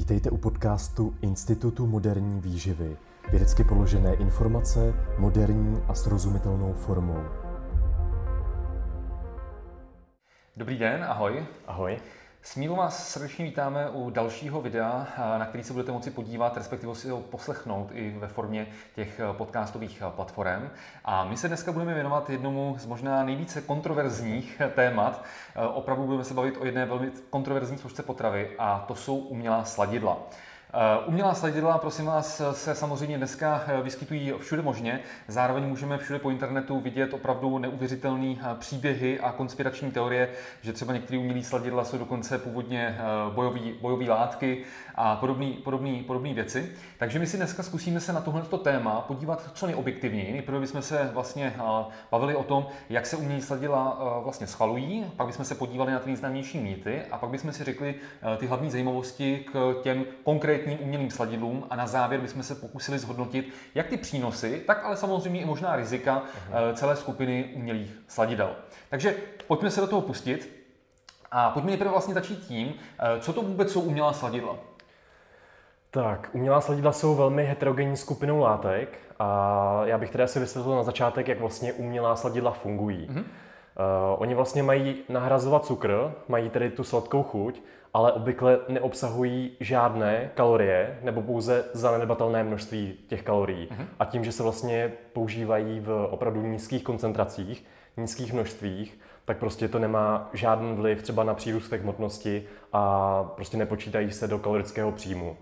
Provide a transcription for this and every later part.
Vítejte u podcastu Institutu moderní výživy. Vědecky položené informace moderní a srozumitelnou formou. Dobrý den, ahoj. Ahoj. S Mílou vás srdečně vítáme u dalšího videa, na který se budete moci podívat, respektive si ho poslechnout i ve formě těch podcastových platform. A my se dneska budeme věnovat jednomu z možná nejvíce kontroverzních témat. Opravdu budeme se bavit o jedné velmi kontroverzní složce potravy a to jsou umělá sladidla. Eh, umělá sladidla, prosím vás, se samozřejmě dneska eh, vyskytují všude možně. Zároveň můžeme všude po internetu vidět opravdu neuvěřitelné eh, příběhy a konspirační teorie, že třeba některé umělé sladidla jsou dokonce původně bojové látky a podobné věci. Takže my si dneska zkusíme se na tohle téma podívat co nejobjektivněji. Nejprve bychom se vlastně bavili o tom, jak se umělé sladidla vlastně schvalují, pak bychom se podívali na ty nejznámější mýty a pak bychom si řekli ty hlavní zajímavosti k těm konkrétním konkrétním umělým sladidlům a na závěr bychom se pokusili zhodnotit jak ty přínosy, tak ale samozřejmě i možná rizika uh-huh. celé skupiny umělých sladidel. Takže pojďme se do toho pustit a pojďme nejprve vlastně začít tím, eh, co to vůbec jsou umělá sladidla. Tak, umělá sladidla jsou velmi heterogenní skupinou látek a já bych teda si vysvětlil na začátek, jak vlastně umělá sladidla fungují. Uh-huh. Uh, oni vlastně mají nahrazovat cukr, mají tedy tu sladkou chuť ale obvykle neobsahují žádné kalorie nebo pouze zanedbatelné množství těch kalorií. Uh-huh. A tím, že se vlastně používají v opravdu nízkých koncentracích, nízkých množstvích, tak prostě to nemá žádný vliv třeba na přírůstek hmotnosti a prostě nepočítají se do kalorického příjmu.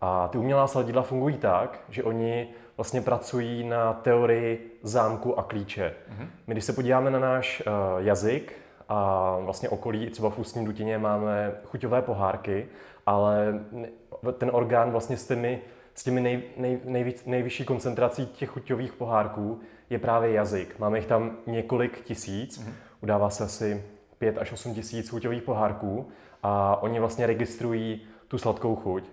A ty umělá sladidla fungují tak, že oni vlastně pracují na teorii zámku a klíče. Uh-huh. My když se podíváme na náš uh, jazyk, a vlastně okolí, třeba v ústní dutině máme chuťové pohárky, ale ten orgán vlastně s těmi, s těmi nej, nej, nejvíc, nejvyšší koncentrací těch chuťových pohárků je právě jazyk. Máme jich tam několik tisíc, mm-hmm. udává se asi 5 až 8 tisíc chuťových pohárků a oni vlastně registrují tu sladkou chuť.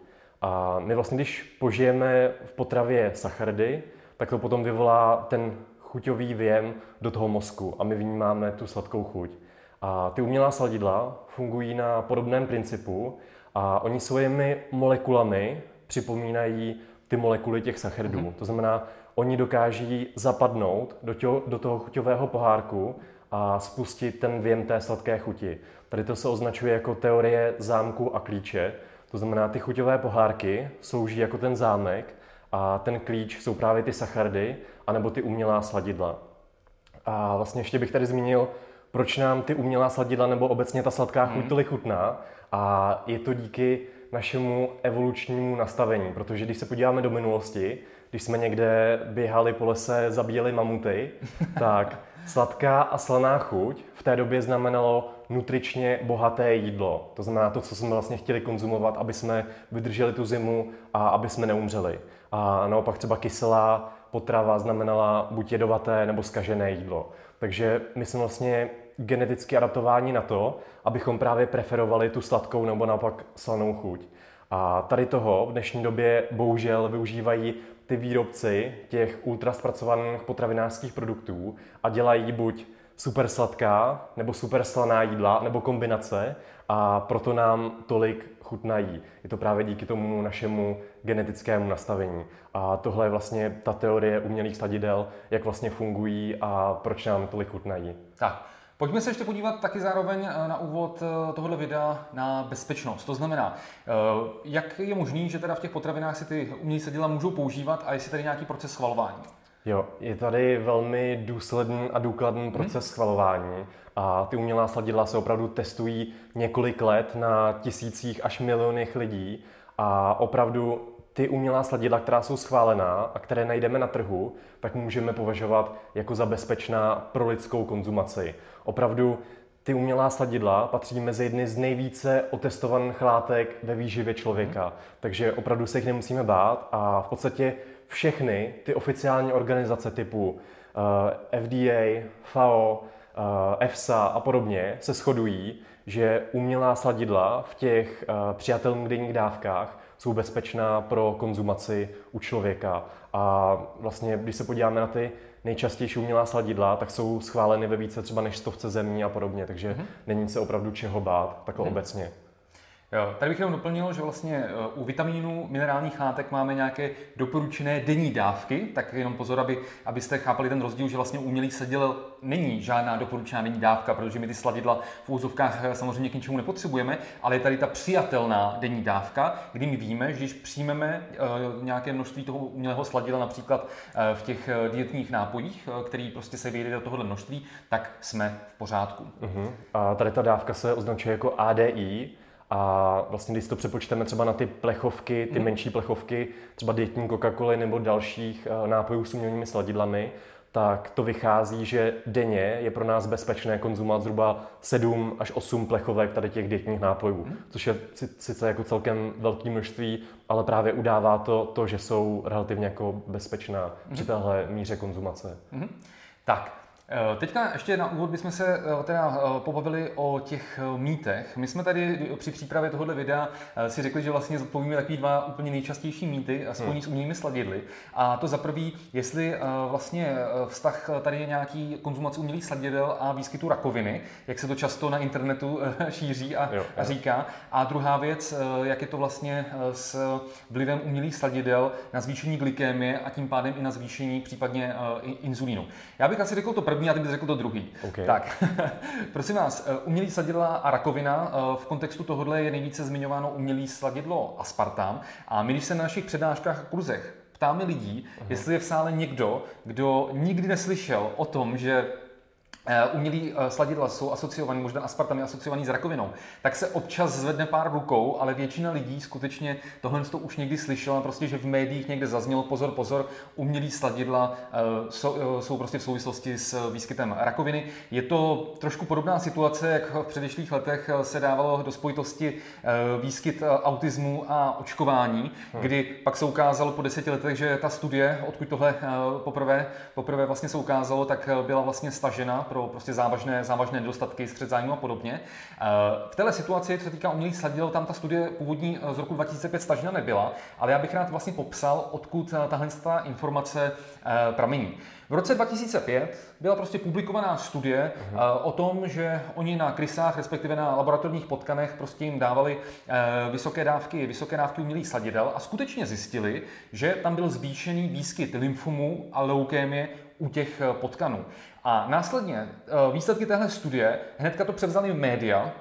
A my vlastně, když požijeme v potravě sacharidy, tak to potom vyvolá ten chuťový věm do toho mozku a my vnímáme tu sladkou chuť. A ty umělá sladidla fungují na podobném principu a oni svými molekulami připomínají ty molekuly těch sacharidů. Mm-hmm. To znamená, oni dokáží zapadnout do, těho, do toho chuťového pohárku a spustit ten věm té sladké chuti. Tady to se označuje jako teorie zámku a klíče. To znamená, ty chuťové pohárky slouží jako ten zámek a ten klíč jsou právě ty sacharidy anebo ty umělá sladidla. A vlastně ještě bych tady zmínil proč nám ty umělá sladidla nebo obecně ta sladká chuť hmm. tolik chutná. A je to díky našemu evolučnímu nastavení, protože když se podíváme do minulosti, když jsme někde běhali po lese, zabíjeli mamuty, tak sladká a slaná chuť v té době znamenalo nutričně bohaté jídlo. To znamená to, co jsme vlastně chtěli konzumovat, aby jsme vydrželi tu zimu a aby jsme neumřeli. A naopak třeba kyselá potrava znamenala buď jedovaté nebo skažené jídlo. Takže my jsme vlastně geneticky adaptováni na to, abychom právě preferovali tu sladkou nebo naopak slanou chuť. A tady toho v dnešní době bohužel využívají ty výrobci těch ultra zpracovaných potravinářských produktů a dělají buď super sladká nebo super slaná jídla nebo kombinace a proto nám tolik chutnají. Je to právě díky tomu našemu genetickému nastavení. A tohle je vlastně ta teorie umělých sladidel, jak vlastně fungují a proč nám tolik chutnají. Tak, Pojďme se ještě podívat taky zároveň eh, na úvod eh, tohoto videa na bezpečnost. To znamená, eh, jak je možný, že teda v těch potravinách si ty umělé sladidla můžou používat a jestli tady nějaký proces schvalování? Jo, je tady velmi důsledný a důkladný proces hmm. schvalování a ty umělá sladidla se opravdu testují několik let na tisících až milionech lidí a opravdu ty umělá sladidla, která jsou schválená a které najdeme na trhu, tak můžeme považovat jako za bezpečná pro lidskou konzumaci. Opravdu ty umělá sladidla patří mezi jedny z nejvíce otestovaných látek ve výživě člověka. Hmm. Takže opravdu se jich nemusíme bát a v podstatě všechny ty oficiální organizace typu uh, eh, FDA, FAO, EFSA a podobně se shodují, že umělá sladidla v těch uh, přijatelných denních dávkách jsou bezpečná pro konzumaci u člověka. A vlastně, když se podíváme na ty nejčastější umělá sladidla, tak jsou schváleny ve více třeba než stovce zemí a podobně, takže mm-hmm. není se opravdu čeho bát, takhle mm-hmm. obecně. Jo, tady bych jenom doplnil, že vlastně eh, u vitamínů, minerálních látek máme nějaké doporučené denní dávky, tak jenom pozor, aby, abyste chápali ten rozdíl, že vlastně umělý sladidel není žádná doporučená denní dávka, protože my ty sladidla v úzovkách eh, samozřejmě k ničemu nepotřebujeme, ale je tady ta přijatelná denní dávka, kdy my víme, že když přijmeme uh, nějaké množství toho umělého sladidla, například v těch dietních nápojích, který prostě se vyjde do tohohle množství, tak jsme v pořádku. Uh-huh. A tady ta dávka se označuje jako ADI, a vlastně, když to přepočteme třeba na ty plechovky, ty hmm. menší plechovky, třeba dietní Coca-Cola nebo dalších eh, nápojů s umělými sladidlami, tak to vychází, že denně je pro nás bezpečné konzumovat zhruba 7 až 8 plechovek tady těch dietních nápojů, hmm. což je sice jako celkem velké množství, ale právě udává to, to, že jsou relativně jako bezpečná hmm. při téhle míře konzumace. Hmm. Tak, teďka ještě na úvod bychom se eh, teda eh, pobavili o těch mýtech. My jsme tady při přípravě tohohle videa si řekli, že vlastně zodpovíme takový dva úplně nejčastější mýty spojený hmm. s umělými sladidly. A to za prvý, jestli vlastně vztah tady je nějaký konzumace umělých sladidel a výskytu rakoviny, jak se to často na internetu šíří a, jo, a říká. A druhá věc, jak je to vlastně s vlivem umělých sladidel na zvýšení glykémie a tím pádem i na zvýšení případně inzulínu. Já bych asi řekl to první, a ty bys řekl to druhý. Okay. Tak, prosím vás, eh, umělý sladidla a rakovina, eh, v kontextu tohohle je nejvíce zmiňováno umělý sladidlo aspartam. A my, když se na našich přednáškách a kurzech ptáme lidí, uh-huh. jestli je v sále někdo, kdo nikdy neslyšel o tom, že umělý eh, sladidla jsou asociovaný, možná aspartam je asociovaný s rakovinou, tak se občas zvedne pár rukou, ale většina lidí skutečně tohle to už někdy slyšela, prostě, že v médiích někde zaznělo pozor, pozor, umělý sladidla eh, jsou, jsou prostě v souvislosti s výskytem rakoviny. Je to trošku podobná situace, jak v předešlých letech se dávalo do spojitosti výskyt autismu a očkování, hmm. kdy pak se ukázalo po deseti letech, že ta studie, odkud tohle poprvé, poprvé vlastně se ukázalo, tak byla vlastně stažena pro prostě závažné, závažné nedostatky, střed zájmu a podobně. Eh, v této situaci, co se týká umělých sladidel, tam ta studie původní eh, z roku 2005 stažena nebyla, ale já bych rád vlastně popsal, odkud eh, tahle informace pramení. V roce 2005 byla prostě publikovaná studie uh-huh. o tom, že oni na krysách, respektive na laboratorních potkanech, prostě jim dávali vysoké dávky, vysoké dávky umělých sladidel a skutečně zjistili, že tam byl zvýšený výskyt lymfomů a leukémie u těch potkanů. A následně eh, výsledky téhle studie hnedka to převzali média,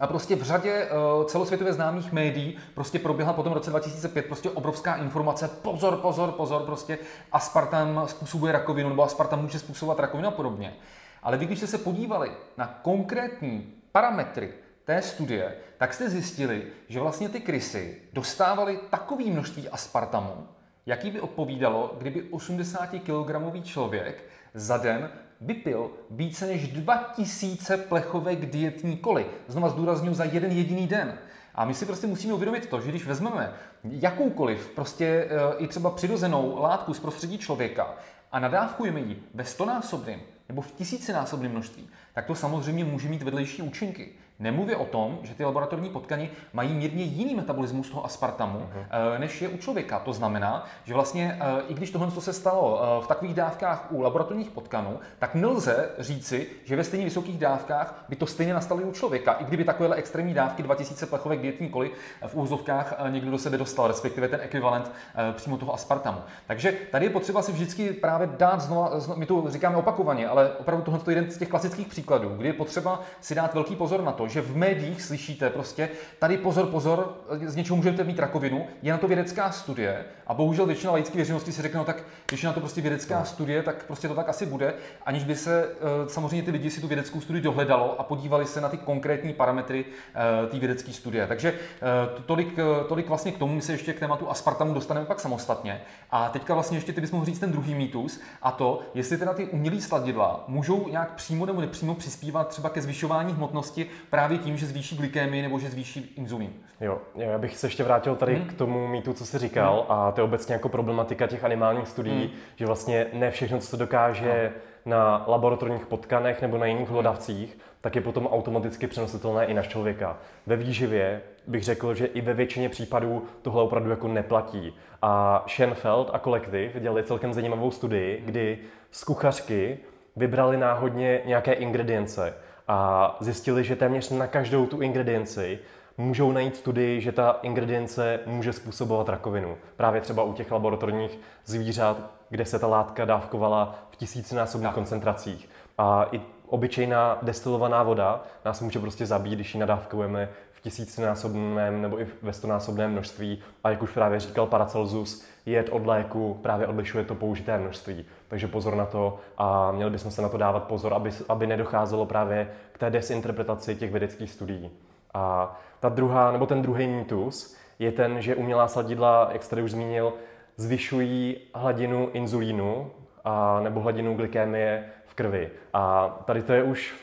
a prostě v řadě uh, celosvětově známých médií prostě proběhla potom v roce 2005 prostě obrovská informace, pozor, pozor, pozor, prostě aspartam způsobuje rakovinu, nebo aspartam může způsobovat rakovinu a podobně. Ale vy, když jste se podívali na konkrétní parametry té studie, tak jste zjistili, že vlastně ty krysy dostávaly takové množství aspartamu, jaký by odpovídalo, kdyby 80 kg člověk za den vypil více než 2000 plechovek dietní koly. Znova zdůraznuju za jeden jediný den. A my si prostě musíme uvědomit to, že když vezmeme jakoukoliv, prostě e, i třeba přirozenou látku z prostředí člověka a nadávkujeme ji ve stonásobném nebo v tisícinásobném množství, tak to samozřejmě může mít vedlejší účinky. Nemluvě o tom, že ty laboratorní potkany mají mírně jiný metabolismus toho aspartamu, uh-huh. než je u člověka. To znamená, že vlastně, eh, i když tohle se stalo eh, v takových dávkách u laboratorních potkanů, tak nelze říci, že ve stejně vysokých dávkách by to stejně nastalo i u člověka. I kdyby takovéhle extrémní dávky 2000 plechovek dietní koly v úzovkách někdo do sebe dostal, respektive ten ekvivalent přímo toho aspartamu. Takže tady je potřeba si vždycky právě dát znova, znova my to říkáme opakovaně, ale opravdu tohle je jeden z těch klasických příkladů, kdy je potřeba si dát velký pozor na to, že v médiích slyšíte prostě, tady pozor, pozor, z něčeho můžete mít rakovinu, je na to vědecká studie a bohužel většina laické veřejnosti si řekne, no tak když je na to prostě vědecká no. studie, tak prostě to tak asi bude, aniž by se eh, samozřejmě ty lidi si tu vědeckou studii dohledalo a podívali se na ty konkrétní parametry eh, té vědecké studie. Takže eh, tolik, tolik vlastně k tomu, my se ještě k tématu aspartamu dostaneme pak samostatně. A teďka vlastně ještě ty bys mohl říct ten druhý mýtus a to, jestli teda ty umělé sladidla můžou nějak přímo nebo nepřímo přispívat třeba ke zvyšování hmotnosti právě tím, že zvýší glykémii nebo že zvýší inzulín. Jo, já bych se ještě vrátil tady hmm. k tomu mýtu, co jsi říkal, hmm. a to je obecně jako problematika těch animálních studií, hmm. že vlastně ne všechno, co se dokáže no. na laboratorních potkanech nebo na jiných hlodavcích, tak je potom automaticky přenositelné i na člověka. Ve výživě bych řekl, že i ve většině případů tohle opravdu jako neplatí. A Schoenfeld a kolektiv dělali celkem zajímavou studii, kdy z kuchařky vybrali náhodně nějaké ingredience a zjistili, že téměř na každou tu ingredienci můžou najít studii, že ta ingredience může způsobovat rakovinu. Právě třeba u těch laboratorních zvířat, kde se ta látka dávkovala v tisícinásobných koncentracích. A i obyčejná destilovaná voda nás může prostě zabít, když ji nadávkujeme tisícinásobném nebo i ve stonásobném množství. A jak už právě říkal Paracelsus, jed od léku právě odlišuje to použité množství. Takže pozor na to a měli bychom se na to dávat pozor, aby, aby nedocházelo právě k té desinterpretaci těch vědeckých studií. A ta druhá, nebo ten druhý mýtus je ten, že umělá sladidla, jak jste už zmínil, zvyšují hladinu inzulínu a, nebo hladinu glykémie v krvi. A tady to je už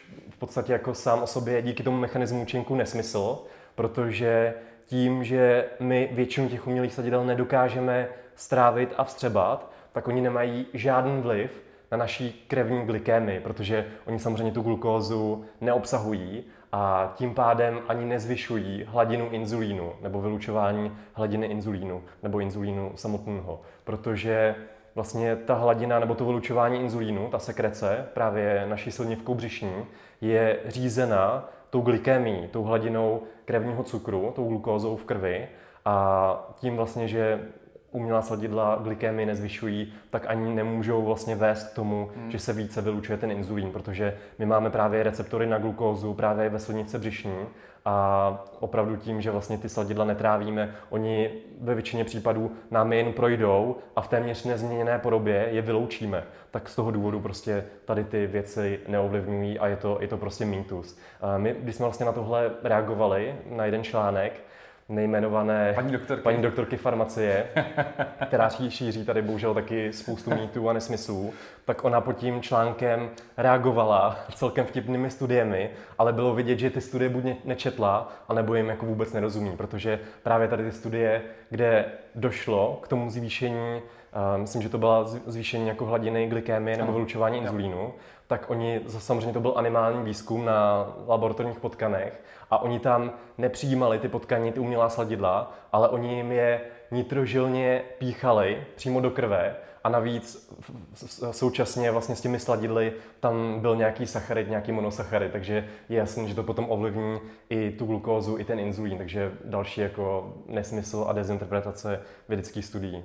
podstatě jako sám o sobě díky tomu mechanismu účinku nesmysl, protože tím, že my většinu těch umělých sladidel nedokážeme strávit a vstřebat, tak oni nemají žádný vliv na naší krevní glykémii, protože oni samozřejmě tu glukózu neobsahují a tím pádem ani nezvyšují hladinu inzulínu nebo vylučování hladiny inzulínu nebo inzulínu samotného, protože vlastně ta hladina nebo to vylučování inzulínu, ta sekrece, právě naší silnivkou břišní, je řízena tou glykémií, tou hladinou krevního cukru, tou glukózou v krvi. A tím vlastně, že umělá sladidla glykémii nezvyšují, tak ani nemůžou vlastně vést k tomu, hmm. že se více vylučuje ten inzulín, protože my máme právě receptory na glukózu právě ve slinice břišní a opravdu tím, že vlastně ty sladidla netrávíme, oni ve většině případů nám jen projdou a v téměř nezměněné podobě je vyloučíme. Tak z toho důvodu prostě tady ty věci neovlivňují a je to, je to prostě mýtus. My, když jsme vlastně na tohle reagovali, na jeden článek, nejmenované paní doktorky, paní doktorky farmacie, která šíří tady bohužel taky spoustu mýtů a nesmyslů, tak ona pod tím článkem reagovala celkem vtipnými studiemi, ale bylo vidět, že ty studie buď nečetla, anebo jim jako vůbec nerozumí, protože právě tady ty studie, kde došlo k tomu zvýšení, myslím, že to byla zvýšení jako hladiny glykémie nebo vylučování inzulínu, tak oni, samozřejmě to byl animální výzkum na laboratorních potkanech a oni tam nepřijímali ty potkání, ty umělá sladidla, ale oni jim je nitrožilně píchali přímo do krve a navíc současně vlastně s těmi sladidly tam byl nějaký sacharid, nějaký monosacharid, takže je jasný, že to potom ovlivní i tu glukózu, i ten inzulín, takže další jako nesmysl a dezinterpretace vědeckých studií.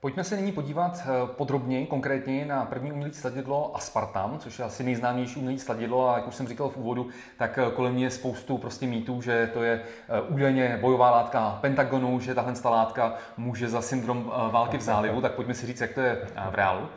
Pojďme se nyní podívat eh, podrobněji, konkrétně na první umělé sladidlo aspartam, což je asi nejznámější umělé sladidlo a jak už jsem říkal v úvodu, tak eh, kolem mě je spoustu prostě mýtů, že to je eh, údajně bojová látka Pentagonu, že tahle látka může za syndrom války v zálivu, tak pojďme si říct, jak to je v reálu.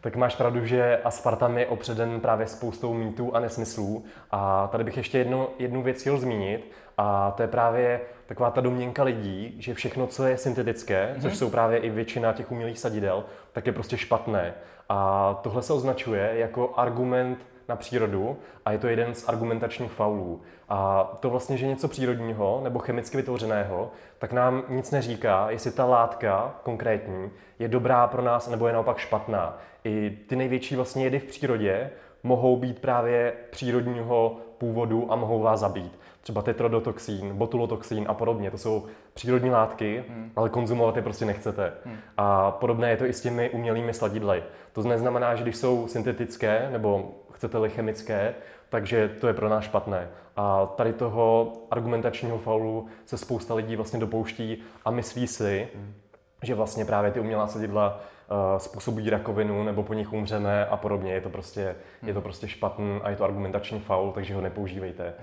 Tak máš pravdu, že aspartam je opředen právě spoustou mýtů a nesmyslů. A tady bych ještě jednu, jednu věc chtěl zmínit, a to je právě taková ta domněnka lidí, že všechno, co je syntetické, mm-hmm. což jsou právě i většina těch umělých sadidel, tak je prostě špatné. A tohle se označuje jako argument na přírodu a je to jeden z argumentačních faulů. A to vlastně, že něco přírodního nebo chemicky vytvořeného, tak nám nic neříká, jestli ta látka konkrétní je dobrá pro nás nebo je naopak špatná. I ty největší vlastně jedy v přírodě mohou být právě přírodního původu a mohou vás zabít. Třeba tetrodotoxín, botulotoxín a podobně. To jsou přírodní látky, hmm. ale konzumovat je prostě nechcete. Hmm. A podobné je to i s těmi umělými sladidly. To neznamená, že když jsou syntetické nebo chcete-li chemické, takže to je pro nás špatné. A tady toho argumentačního faulu se spousta lidí vlastně dopouští a myslí si, hmm. Že vlastně právě ty umělá sladidla uh, způsobují rakovinu nebo po nich umřeme a podobně. Je to prostě, je to prostě špatný a je to argumentační faul, takže ho nepoužívejte.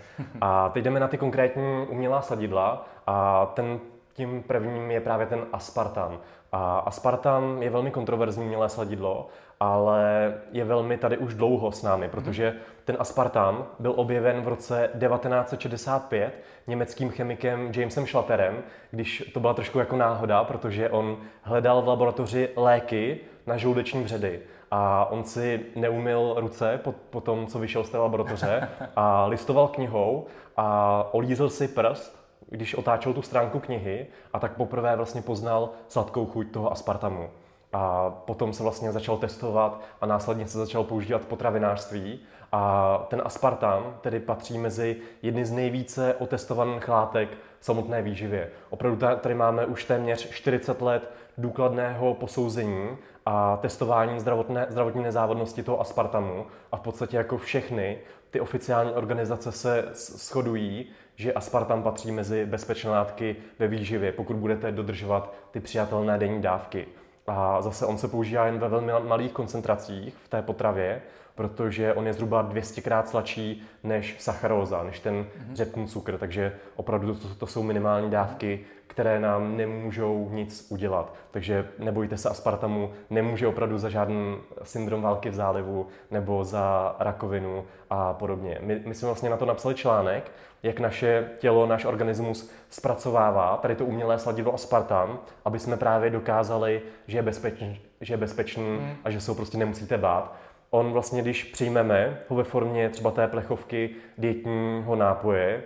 A teď jdeme na ty konkrétní umělá sadidla a ten tím prvním je právě ten aspartam. A aspartam je velmi kontroverzní umělé sladidlo, ale je velmi tady už dlouho s námi, protože ten aspartam byl objeven v roce 1965 německým chemikem Jamesem Schlatterem, když to byla trošku jako náhoda, protože on hledal v laboratoři léky na žludeční vředy. A on si neumil ruce po, po tom, co vyšel z té laboratoře a listoval knihou a olízl si prst když otáčel tu stránku knihy a tak poprvé vlastně poznal sladkou chuť toho aspartamu. A potom se vlastně začal testovat a následně se začal používat v potravinářství. A ten aspartam tedy patří mezi jedny z nejvíce otestovaných látek v samotné výživě. Opravdu tady máme už téměř 40 let důkladného posouzení a testování zdravotné, zdravotní nezávodnosti toho aspartamu a v podstatě jako všechny ty oficiální organizace se shodují, že aspartam patří mezi bezpečné látky ve výživě, pokud budete dodržovat ty přijatelné denní dávky. A zase on se používá jen ve velmi malých koncentracích v té potravě, protože on je zhruba 200 krát sladší než sacharóza, než ten mm-hmm. řepný cukr, takže opravdu to, to jsou minimální dávky, které nám nemůžou nic udělat. Takže nebojte se aspartamu, nemůže opravdu za žádný syndrom války v zálivu nebo za rakovinu a podobně. My, my jsme vlastně na to napsali článek, jak naše tělo, náš organismus zpracovává tady to umělé sladidlo aspartam, aby jsme právě dokázali, že je bezpečný, že je bezpečný mm. a že se ho prostě nemusíte bát on vlastně, když přijmeme ho ve formě třeba té plechovky dietního nápoje,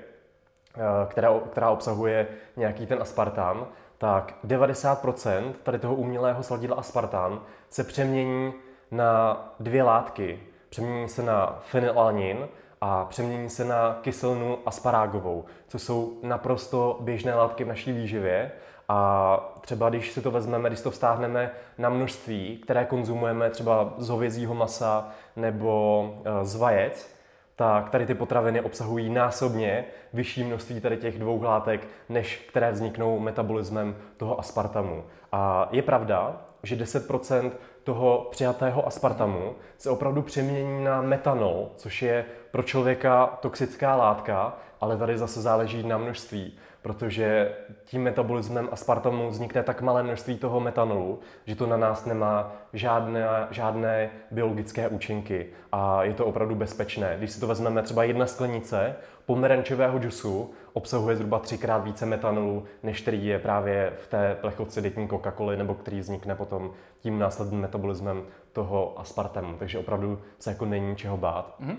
eh, která, která obsahuje nějaký ten aspartam, tak 90% tady toho umělého sladidla aspartam se přemění na dvě látky. Přemění se na fenylalanin a přemění se na kyselinu asparágovou, co jsou naprosto běžné látky v naší výživě a třeba když si to vezmeme, když to vztáhneme na množství, které konzumujeme třeba z hovězího masa nebo eh, z vajec, tak tady ty potraviny obsahují násobně vyšší množství tady těch dvou látek, než které vzniknou metabolismem toho aspartamu. A je pravda, že 10% toho přijatého aspartamu se opravdu přemění na metanol, což je pro člověka toxická látka, ale tady zase záleží na množství protože tím metabolismem aspartamu vznikne tak malé množství toho metanolu, že to na nás nemá žádné, žádné biologické účinky a je to opravdu bezpečné. Když si to vezmeme třeba jedna sklenice pomerančového džusu, obsahuje zhruba třikrát více metanolu, než který je právě v té plechovce dětní Coca-Coly, nebo který vznikne potom tím následným metabolismem toho aspartamu. Takže opravdu se jako není čeho bát. Mm-hmm.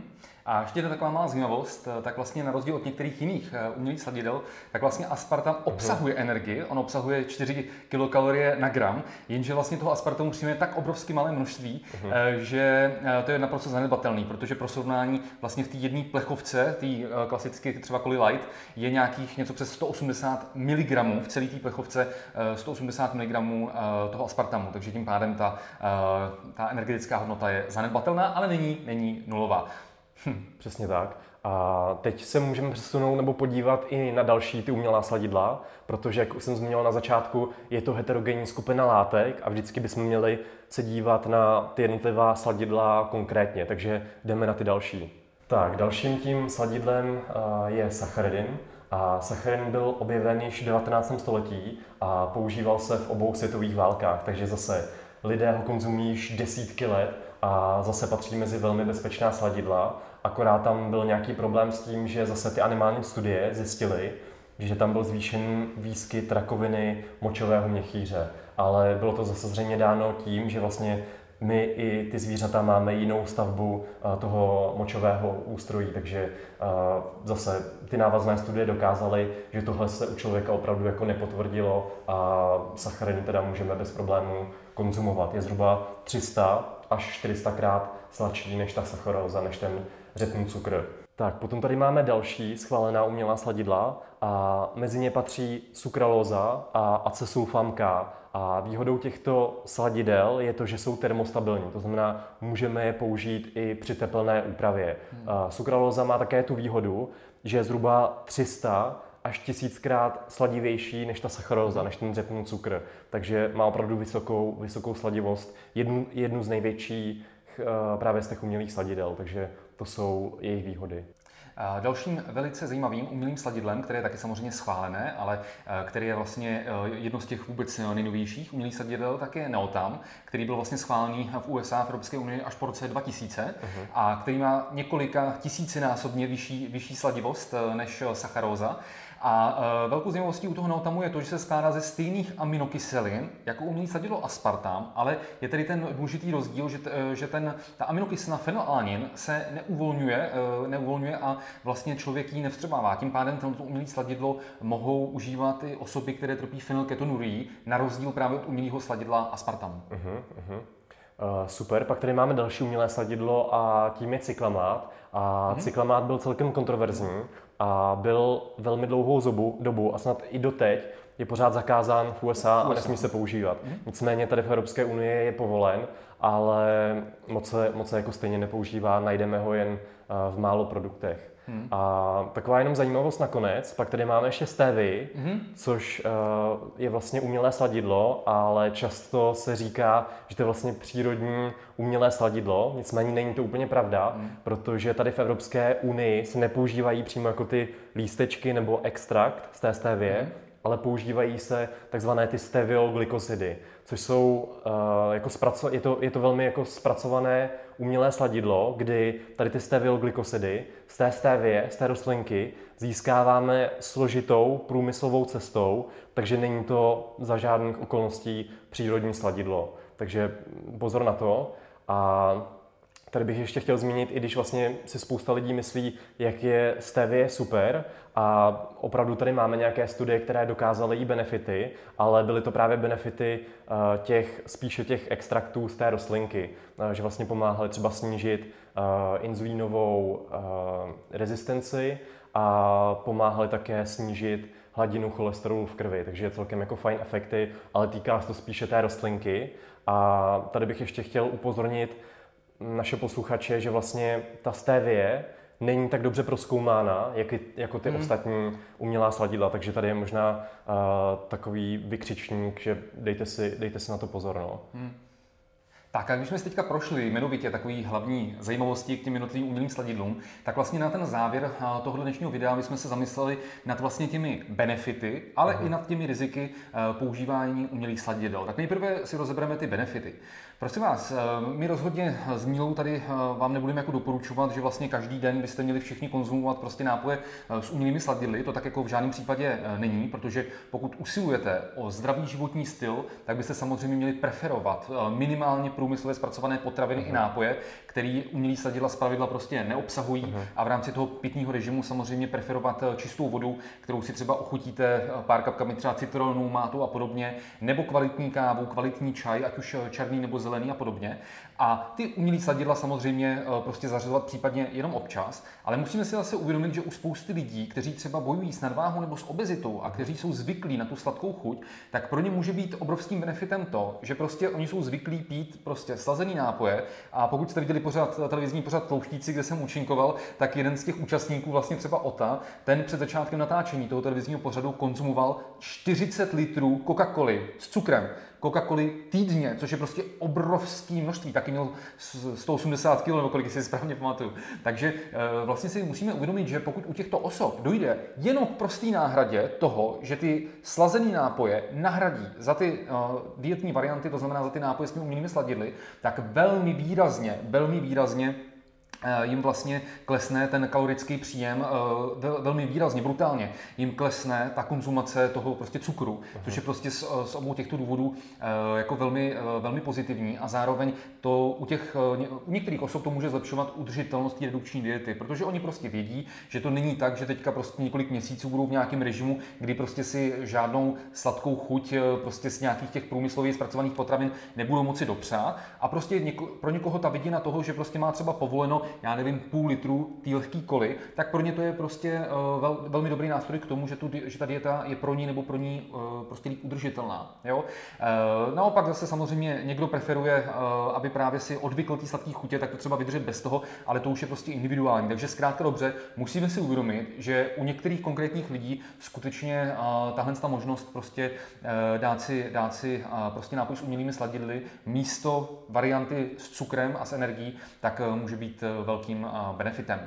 A ještě jedna taková malá zajímavost, eh, tak vlastně na rozdíl od některých jiných eh, umělých sladidel, tak vlastně aspartam mhm. obsahuje uh-huh. energii, on obsahuje 4 kilokalorie na gram, jenže vlastně toho aspartamu přijme tak obrovsky malé množství, uh-huh. že to je naprosto zanedbatelný, protože pro srovnání vlastně v té jedné plechovce, té klasicky třeba Coli Light, je nějakých něco přes 180 mg v celé té plechovce 180 mg toho aspartamu, takže tím pádem ta, ta energetická hodnota je zanedbatelná, ale není, není nulová. Hm, přesně tak. A teď se můžeme přesunout nebo podívat i na další ty umělá sladidla, protože, jak už jsem zmínil na začátku, je to heterogenní skupina látek a vždycky bychom měli se dívat na ty jednotlivá sladidla konkrétně, takže jdeme na ty další. Tak, dalším tím sladidlem je sacharidin. A sacharin byl objeven již v 19. století a používal se v obou světových válkách, takže zase lidé ho konzumují již desítky let a zase patří mezi velmi bezpečná sladidla. Akorát tam byl nějaký problém s tím, že zase ty animální studie zjistily, že tam byl zvýšen výskyt rakoviny močového měchýře. Ale bylo to zase zřejmě dáno tím, že vlastně my i ty zvířata máme jinou stavbu eh, toho močového ústrojí, takže eh, zase ty návazné studie dokázaly, že tohle se u člověka opravdu jako nepotvrdilo a sacharin teda můžeme bez problémů konzumovat. Je zhruba 300 až 400 krát sladší než ta sacharóza, než ten řepný cukr. Tak, potom tady máme další schválená umělá sladidla a mezi ně patří sukralóza a acesulfam K. A výhodou těchto sladidel je to, že jsou termostabilní, to znamená, můžeme je použít i při teplné úpravě. Hmm. Sukralóza má také tu výhodu, že je zhruba 300 až tisíckrát sladivější než ta sacharóza, než ten řepný cukr. Takže má opravdu vysokou, vysokou sladivost, jednu, jednu z největších uh, právě z těch umělých sladidel, takže to jsou jejich výhody. Dalším velice zajímavým umělým sladidlem, které je taky samozřejmě schválené, ale eh, který je vlastně eh, jedno z těch vůbec nejnovějších umělých sladidel, tak je Neotam, který byl vlastně schválený v USA, v Evropské unii až po roce 2000 uh-huh. a který má několika tisícinásobně vyšší, vyšší sladivost než sacharóza. A e, velkou zajímavostí u toho neotamu je to, že se skládá ze stejných aminokyselin, jako umělý sadidlo aspartam, ale je tedy ten důležitý rozdíl, že, t, e, že ten, ta aminokyselina fenylalanin se neuvolňuje, e, neuvolňuje a vlastně člověk ji nevstřebává. Tím pádem tento umělý sladidlo mohou užívat i osoby, které trpí fenylketonurií, na rozdíl právě od umělého sladidla aspartam. Uh-huh, uh-huh. Uh, super, pak tady máme další umělé sladidlo a tím je cyklamát. A hmm. cyklamát byl celkem kontroverzní, a byl velmi dlouhou zobu, dobu a snad i doteď je pořád zakázán v USA, a nesmí se používat. Mm. Nicméně tady v Evropské unii je povolen, ale moc se, moc se jako stejně nepoužívá, najdeme ho jen v málo produktech. Hmm. A taková jenom zajímavost nakonec, pak tady máme ještě stevy, hmm. což uh, je vlastně umělé sladidlo, ale často se říká, že to je vlastně přírodní umělé sladidlo, nicméně není to úplně pravda, hmm. protože tady v Evropské unii se nepoužívají přímo jako ty lístečky nebo extrakt z té stevie, hmm ale používají se takzvané ty stevioglycosidy, což jsou uh, jako zpraco- je, to, je to velmi jako zpracované umělé sladidlo, kdy tady ty stevioglycosidy z té stevie, z té rostlinky, získáváme složitou průmyslovou cestou, takže není to za žádných okolností přírodní sladidlo. Takže pozor na to. A Tady bych ještě chtěl zmínit, i když vlastně si spousta lidí myslí, jak je stevie super a opravdu tady máme nějaké studie, které dokázaly jí benefity, ale byly to právě benefity eh, těch, spíše těch extraktů z té rostlinky, eh, že vlastně pomáhaly třeba snížit eh, inzulínovou rezistenci a pomáhaly také snížit hladinu cholesterolu v krvi, takže je celkem jako fajn efekty, ale týká se to spíše té rostlinky. A tady bych ještě chtěl upozornit, naše posluchače, že vlastně ta stevie není tak dobře proskoumána, jak, jako ty hmm. ostatní umělá sladidla, takže tady je možná uh, takový vykřičník, že dejte si, dejte si na to pozor. No. Hmm. Tak a když jsme si teďka prošli jmenovitě takový hlavní zajímavosti k těm jednotlivým umělým sladidlům, tak vlastně na ten závěr tohoto dnešního videa my jsme se zamysleli nad vlastně těmi benefity, ale Aha. i nad těmi riziky používání umělých sladidel. Tak nejprve si rozebereme ty benefity. Prosím vás, my rozhodně s Mílou tady vám nebudeme jako doporučovat, že vlastně každý den byste měli všichni konzumovat prostě nápoje s umělými sladidly. To tak jako v žádném případě není, protože pokud usilujete o zdravý životní styl, tak byste samozřejmě měli preferovat minimálně průmyslově zpracované potraviny uh-huh. i nápoje, který umělý sladidla z pravidla prostě neobsahují uh-huh. a v rámci toho pitního režimu samozřejmě preferovat eh, čistou vodu, kterou si třeba ochutíte eh, pár kapkami třeba citronu, mátu a podobně, nebo kvalitní kávu, kvalitní čaj, ať už eh, černý nebo zelený a podobně. A ty umělý sladidla samozřejmě prostě zařazovat případně jenom občas, ale musíme si zase uvědomit, že u spousty lidí, kteří třeba bojují s nadváhou nebo s obezitou a kteří jsou zvyklí na tu sladkou chuť, tak pro ně může být obrovským benefitem to, že prostě oni jsou zvyklí pít prostě slazený nápoje a pokud jste viděli pořád televizní pořád Tlouštíci, kde jsem účinkoval, tak jeden z těch účastníků, vlastně třeba Ota, ten před začátkem natáčení toho televizního pořadu konzumoval 40 litrů Coca-Coly s cukrem. Coca-Coly týdně, což je prostě obrovský množství, taky měl 180 kg, nebo kolik si správně pamatuju. Takže eh, vlastně si musíme uvědomit, že pokud u těchto osob dojde jenom k prosté náhradě toho, že ty slazené nápoje nahradí za ty uh, dietní varianty, to znamená za ty nápoje s těmi umělými sladidly, tak velmi výrazně, velmi výrazně Eh, jim vlastně klesne ten kalorický příjem eh, velmi výrazně, brutálně. Jim klesne ta konzumace toho prostě cukru, uh-huh. což je prostě z, z obou těchto důvodů eh, jako velmi, velmi pozitivní a zároveň to u těch, u některých osob to může zlepšovat udržitelnost redukční diety, protože oni prostě vědí, že to není tak, že teďka prostě několik měsíců budou v nějakém režimu, kdy prostě si žádnou sladkou chuť prostě z nějakých těch průmyslově zpracovaných potravin nebudou moci dopřát a prostě něko, pro někoho ta vidina toho, že prostě má třeba povoleno já nevím, půl litru té lehké koly, tak pro ně to je prostě uh, vel, velmi dobrý nástroj k tomu, že, tu, že ta dieta je pro ní nebo pro ní uh, prostě líp udržitelná. Jo? Uh, naopak zase samozřejmě někdo preferuje, aby právě si odvykl ty sladké chutě, tak to třeba vydržet bez toho, ale to už je prostě individuální. Takže zkrátka dobře, musíme si uvědomit, že u některých konkrétních lidí skutečně tahle ta možnost prostě dát si, dát si prostě nápoj s umělými sladidly místo varianty s cukrem a s energií, tak může být velkým benefitem.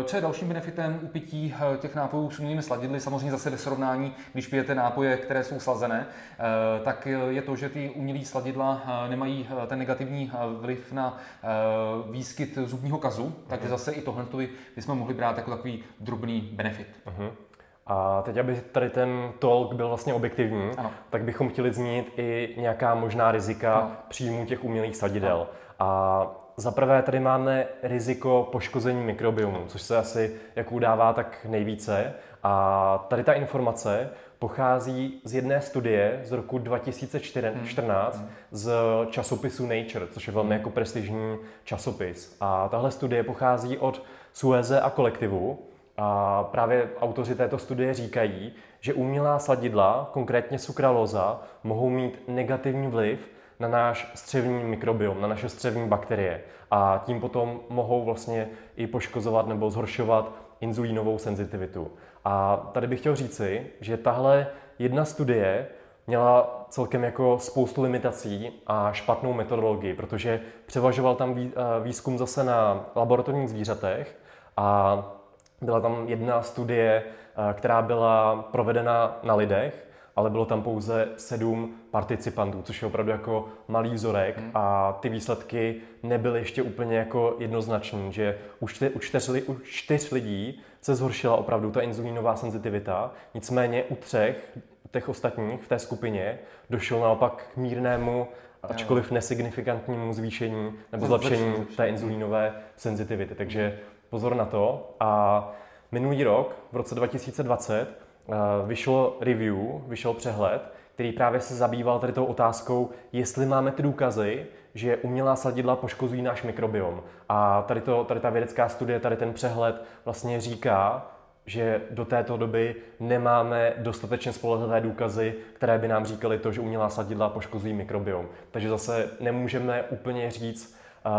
E, co je dalším benefitem u pití e, těch nápojů s umělými sladidly, samozřejmě zase ve srovnání, když pijete nápoje, které jsou slazené, tak je to, že ty umělé sladidla nemají ten negativní vliv na výskyt zubního kazu, takže mhm. zase i tohle bychom mohli brát jako takový drobný benefit. Uh-huh. A teď, aby tady ten talk byl vlastně objektivní, ano. tak bychom chtěli zmínit i nějaká možná rizika ano. příjmu těch umělých sadidel. Ano. A za prvé tady máme riziko poškození mikrobiomu, což se asi jak udává tak nejvíce. A tady ta informace pochází z jedné studie z roku 2014 hmm. z časopisu Nature, což je velmi jako prestižní časopis. A tahle studie pochází od Sueze a kolektivu. A právě autoři této studie říkají, že umělá sladidla, konkrétně sukralóza, mohou mít negativní vliv na náš střevní mikrobiom, na naše střevní bakterie a tím potom mohou vlastně i poškozovat nebo zhoršovat inzulínovou senzitivitu. A tady bych chtěl říci, že tahle jedna studie měla celkem jako spoustu limitací a špatnou metodologii, protože převažoval tam eh, výzkum zase na laboratorních zvířatech a byla tam jedna studie, eh, která byla provedena na lidech, ale bylo tam pouze sedm participantů, což je opravdu jako malý vzorek hmm. a ty výsledky nebyly ještě úplně jako jednoznační, že u, čty, u, čtyř, u čtyř lidí se zhoršila opravdu ta inzulínová senzitivita, nicméně u třech těch ostatních v té skupině došlo naopak k mírnému, ačkoliv nesignifikantnímu zvýšení nebo zlepšení té inzulínové senzitivity. Takže pozor na to. A minulý rok, v roce 2020, eh, vyšlo review, vyšel přehled, který právě se zabýval tady tou otázkou, jestli máme ty důkazy, že umělá sladidla poškozují náš mikrobiom. A tady, to, tady ta vědecká studie, tady ten přehled vlastně říká, že do této doby nemáme dostatečně spolehlivé důkazy, které by nám říkaly to, že umělá sadidla poškozují mikrobiom. Takže zase nemůžeme úplně říct uh,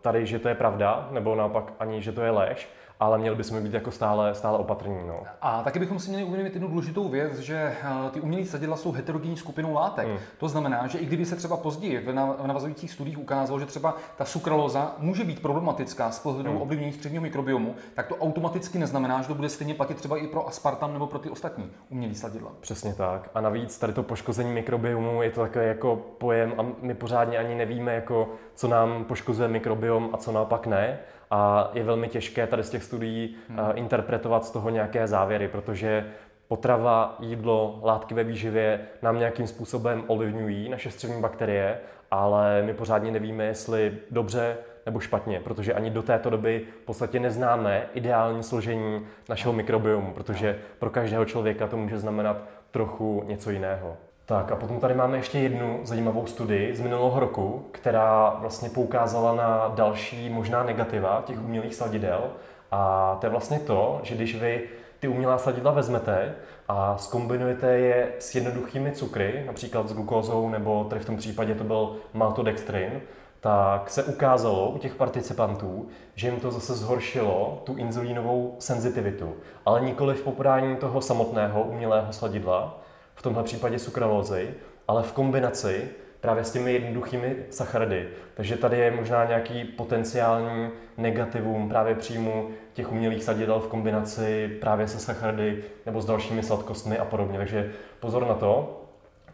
tady, že to je pravda, nebo naopak ani, že to je lež, ale měli bychom být jako stále, stále opatrní. No. A taky bychom si měli uvědomit jednu důležitou věc, že eh, ty umělé sadidla jsou heterogenní skupinou látek. Hmm. To znamená, že i kdyby se třeba později v navazujících studiích ukázalo, že třeba ta sukraloza může být problematická z pohledu hmm. ovlivnění středního mikrobiomu, tak to automaticky neznamená, že to bude stejně platit třeba i pro aspartam nebo pro ty ostatní umělé sadidla. Přesně tak. A navíc tady to poškození mikrobiomu je to takový jako pojem a my pořádně ani nevíme, jako, co nám poškozuje mikrobiom a co naopak ne a je velmi těžké tady z těch studií hmm. uh, interpretovat z toho nějaké závěry, protože potrava, jídlo, látky ve výživě nám nějakým způsobem ovlivňují naše střevní bakterie, ale my pořádně nevíme, jestli dobře nebo špatně, protože ani do této doby v podstatě neznáme ideální složení našeho mikrobiomu, protože pro každého člověka to může znamenat trochu něco jiného. Tak a potom tady máme ještě jednu zajímavou studii z minulého roku, která vlastně poukázala na další možná negativa těch umělých sladidel. A to je vlastně to, že když vy ty umělá sladidla vezmete a skombinujete je s jednoduchými cukry, například s glukózou, nebo tady v tom případě to byl maltodextrin, tak se ukázalo u těch participantů, že jim to zase zhoršilo tu inzulínovou senzitivitu, ale nikoli v popodání toho samotného umělého sladidla, v tomhle případě sukralózy, ale v kombinaci právě s těmi jednoduchými sacharidy. Takže tady je možná nějaký potenciální negativum právě příjmu těch umělých sadidel v kombinaci právě se sacharidy nebo s dalšími sladkostmi a podobně. Takže pozor na to.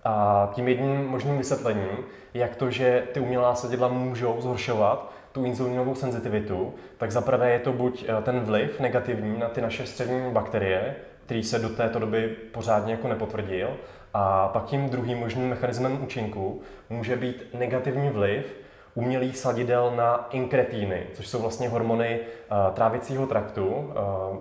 A tím jedním možným vysvětlením, jak to, že ty umělá sadidla můžou zhoršovat tu inzulínovou senzitivitu, tak zaprvé je to buď eh, ten vliv negativní na ty naše střední bakterie, který se do této doby pořádně jako nepotvrdil. A pak tím druhým možným mechanismem účinku může být negativní vliv umělých sladidel na inkretíny, což jsou vlastně hormony uh, trávicího traktu, uh,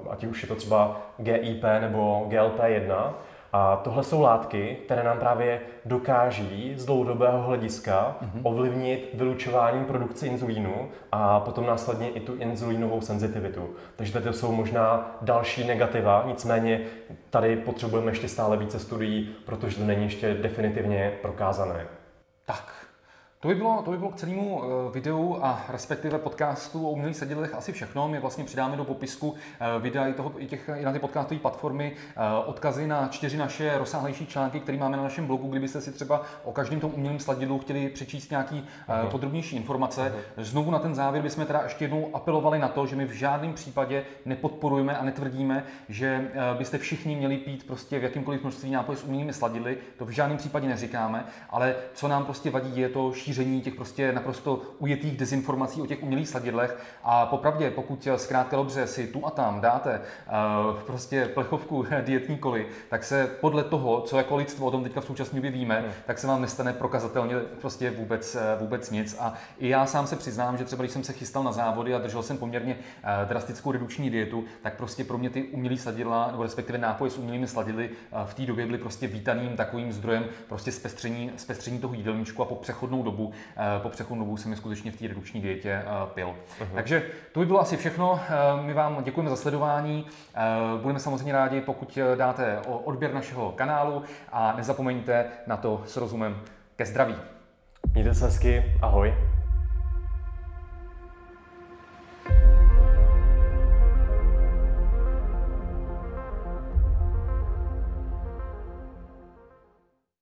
ať už je to třeba GIP nebo GLP-1, a tohle jsou látky, které nám právě dokáží z dlouhodobého hlediska mm-hmm. ovlivnit vylučování produkci inzulínu a potom následně i tu inzulínovou senzitivitu. Takže tady jsou možná další negativa, nicméně tady potřebujeme ještě stále více studií, protože to není ještě definitivně prokázané. Tak, to by, bylo, to by bylo k celému eh, videu a respektive podcastu o umělých sedidlech asi všechno. My vlastně přidáme do popisku eh, videa i, toho, i, těch, i na ty podcastové platformy eh, odkazy na čtyři naše rozsáhlejší články, které máme na našem blogu, kdybyste si třeba o každém tom umělém sladidlu chtěli přečíst nějaký uh-huh. podrobnější informace. Uh-huh. Znovu na ten závěr bychom teda ještě jednou apelovali na to, že my v žádném případě nepodporujeme a netvrdíme, že byste všichni měli pít prostě v jakýmkoliv množství nápoje s umělými sladidly. To v žádném případě neříkáme, ale co nám prostě vadí, je to šíření šíření těch prostě naprosto ujetých dezinformací o těch umělých sladidlech. A popravdě, pokud zkrátka dobře si tu a tam dáte uh, prostě plechovku dietní koly, tak se podle toho, co jako lidstvo o tom teďka v současné době víme, hmm. tak se vám nestane prokazatelně prostě vůbec, eh, vůbec nic. A i já sám se přiznám, že třeba když jsem se chystal na závody a držel jsem poměrně uh, drastickou redukční dietu, tak prostě pro mě ty umělé sladidla, nebo respektive nápoje s umělými sladidly uh, v té době byly prostě vítaným takovým zdrojem prostě zpestření, zpestření toho jídelníčku a po přechodnou dobu dobu, eh, po přechodnou dobu jsem je skutečně v té redukční dietě eh, pil. Uhum. Takže to by bylo asi všechno. Eh, my vám děkujeme za sledování. Budeme samozřejmě rádi, pokud dáte odběr našeho kanálu a nezapomeňte na to s rozumem ke zdraví. Mějte se hezky, ahoj.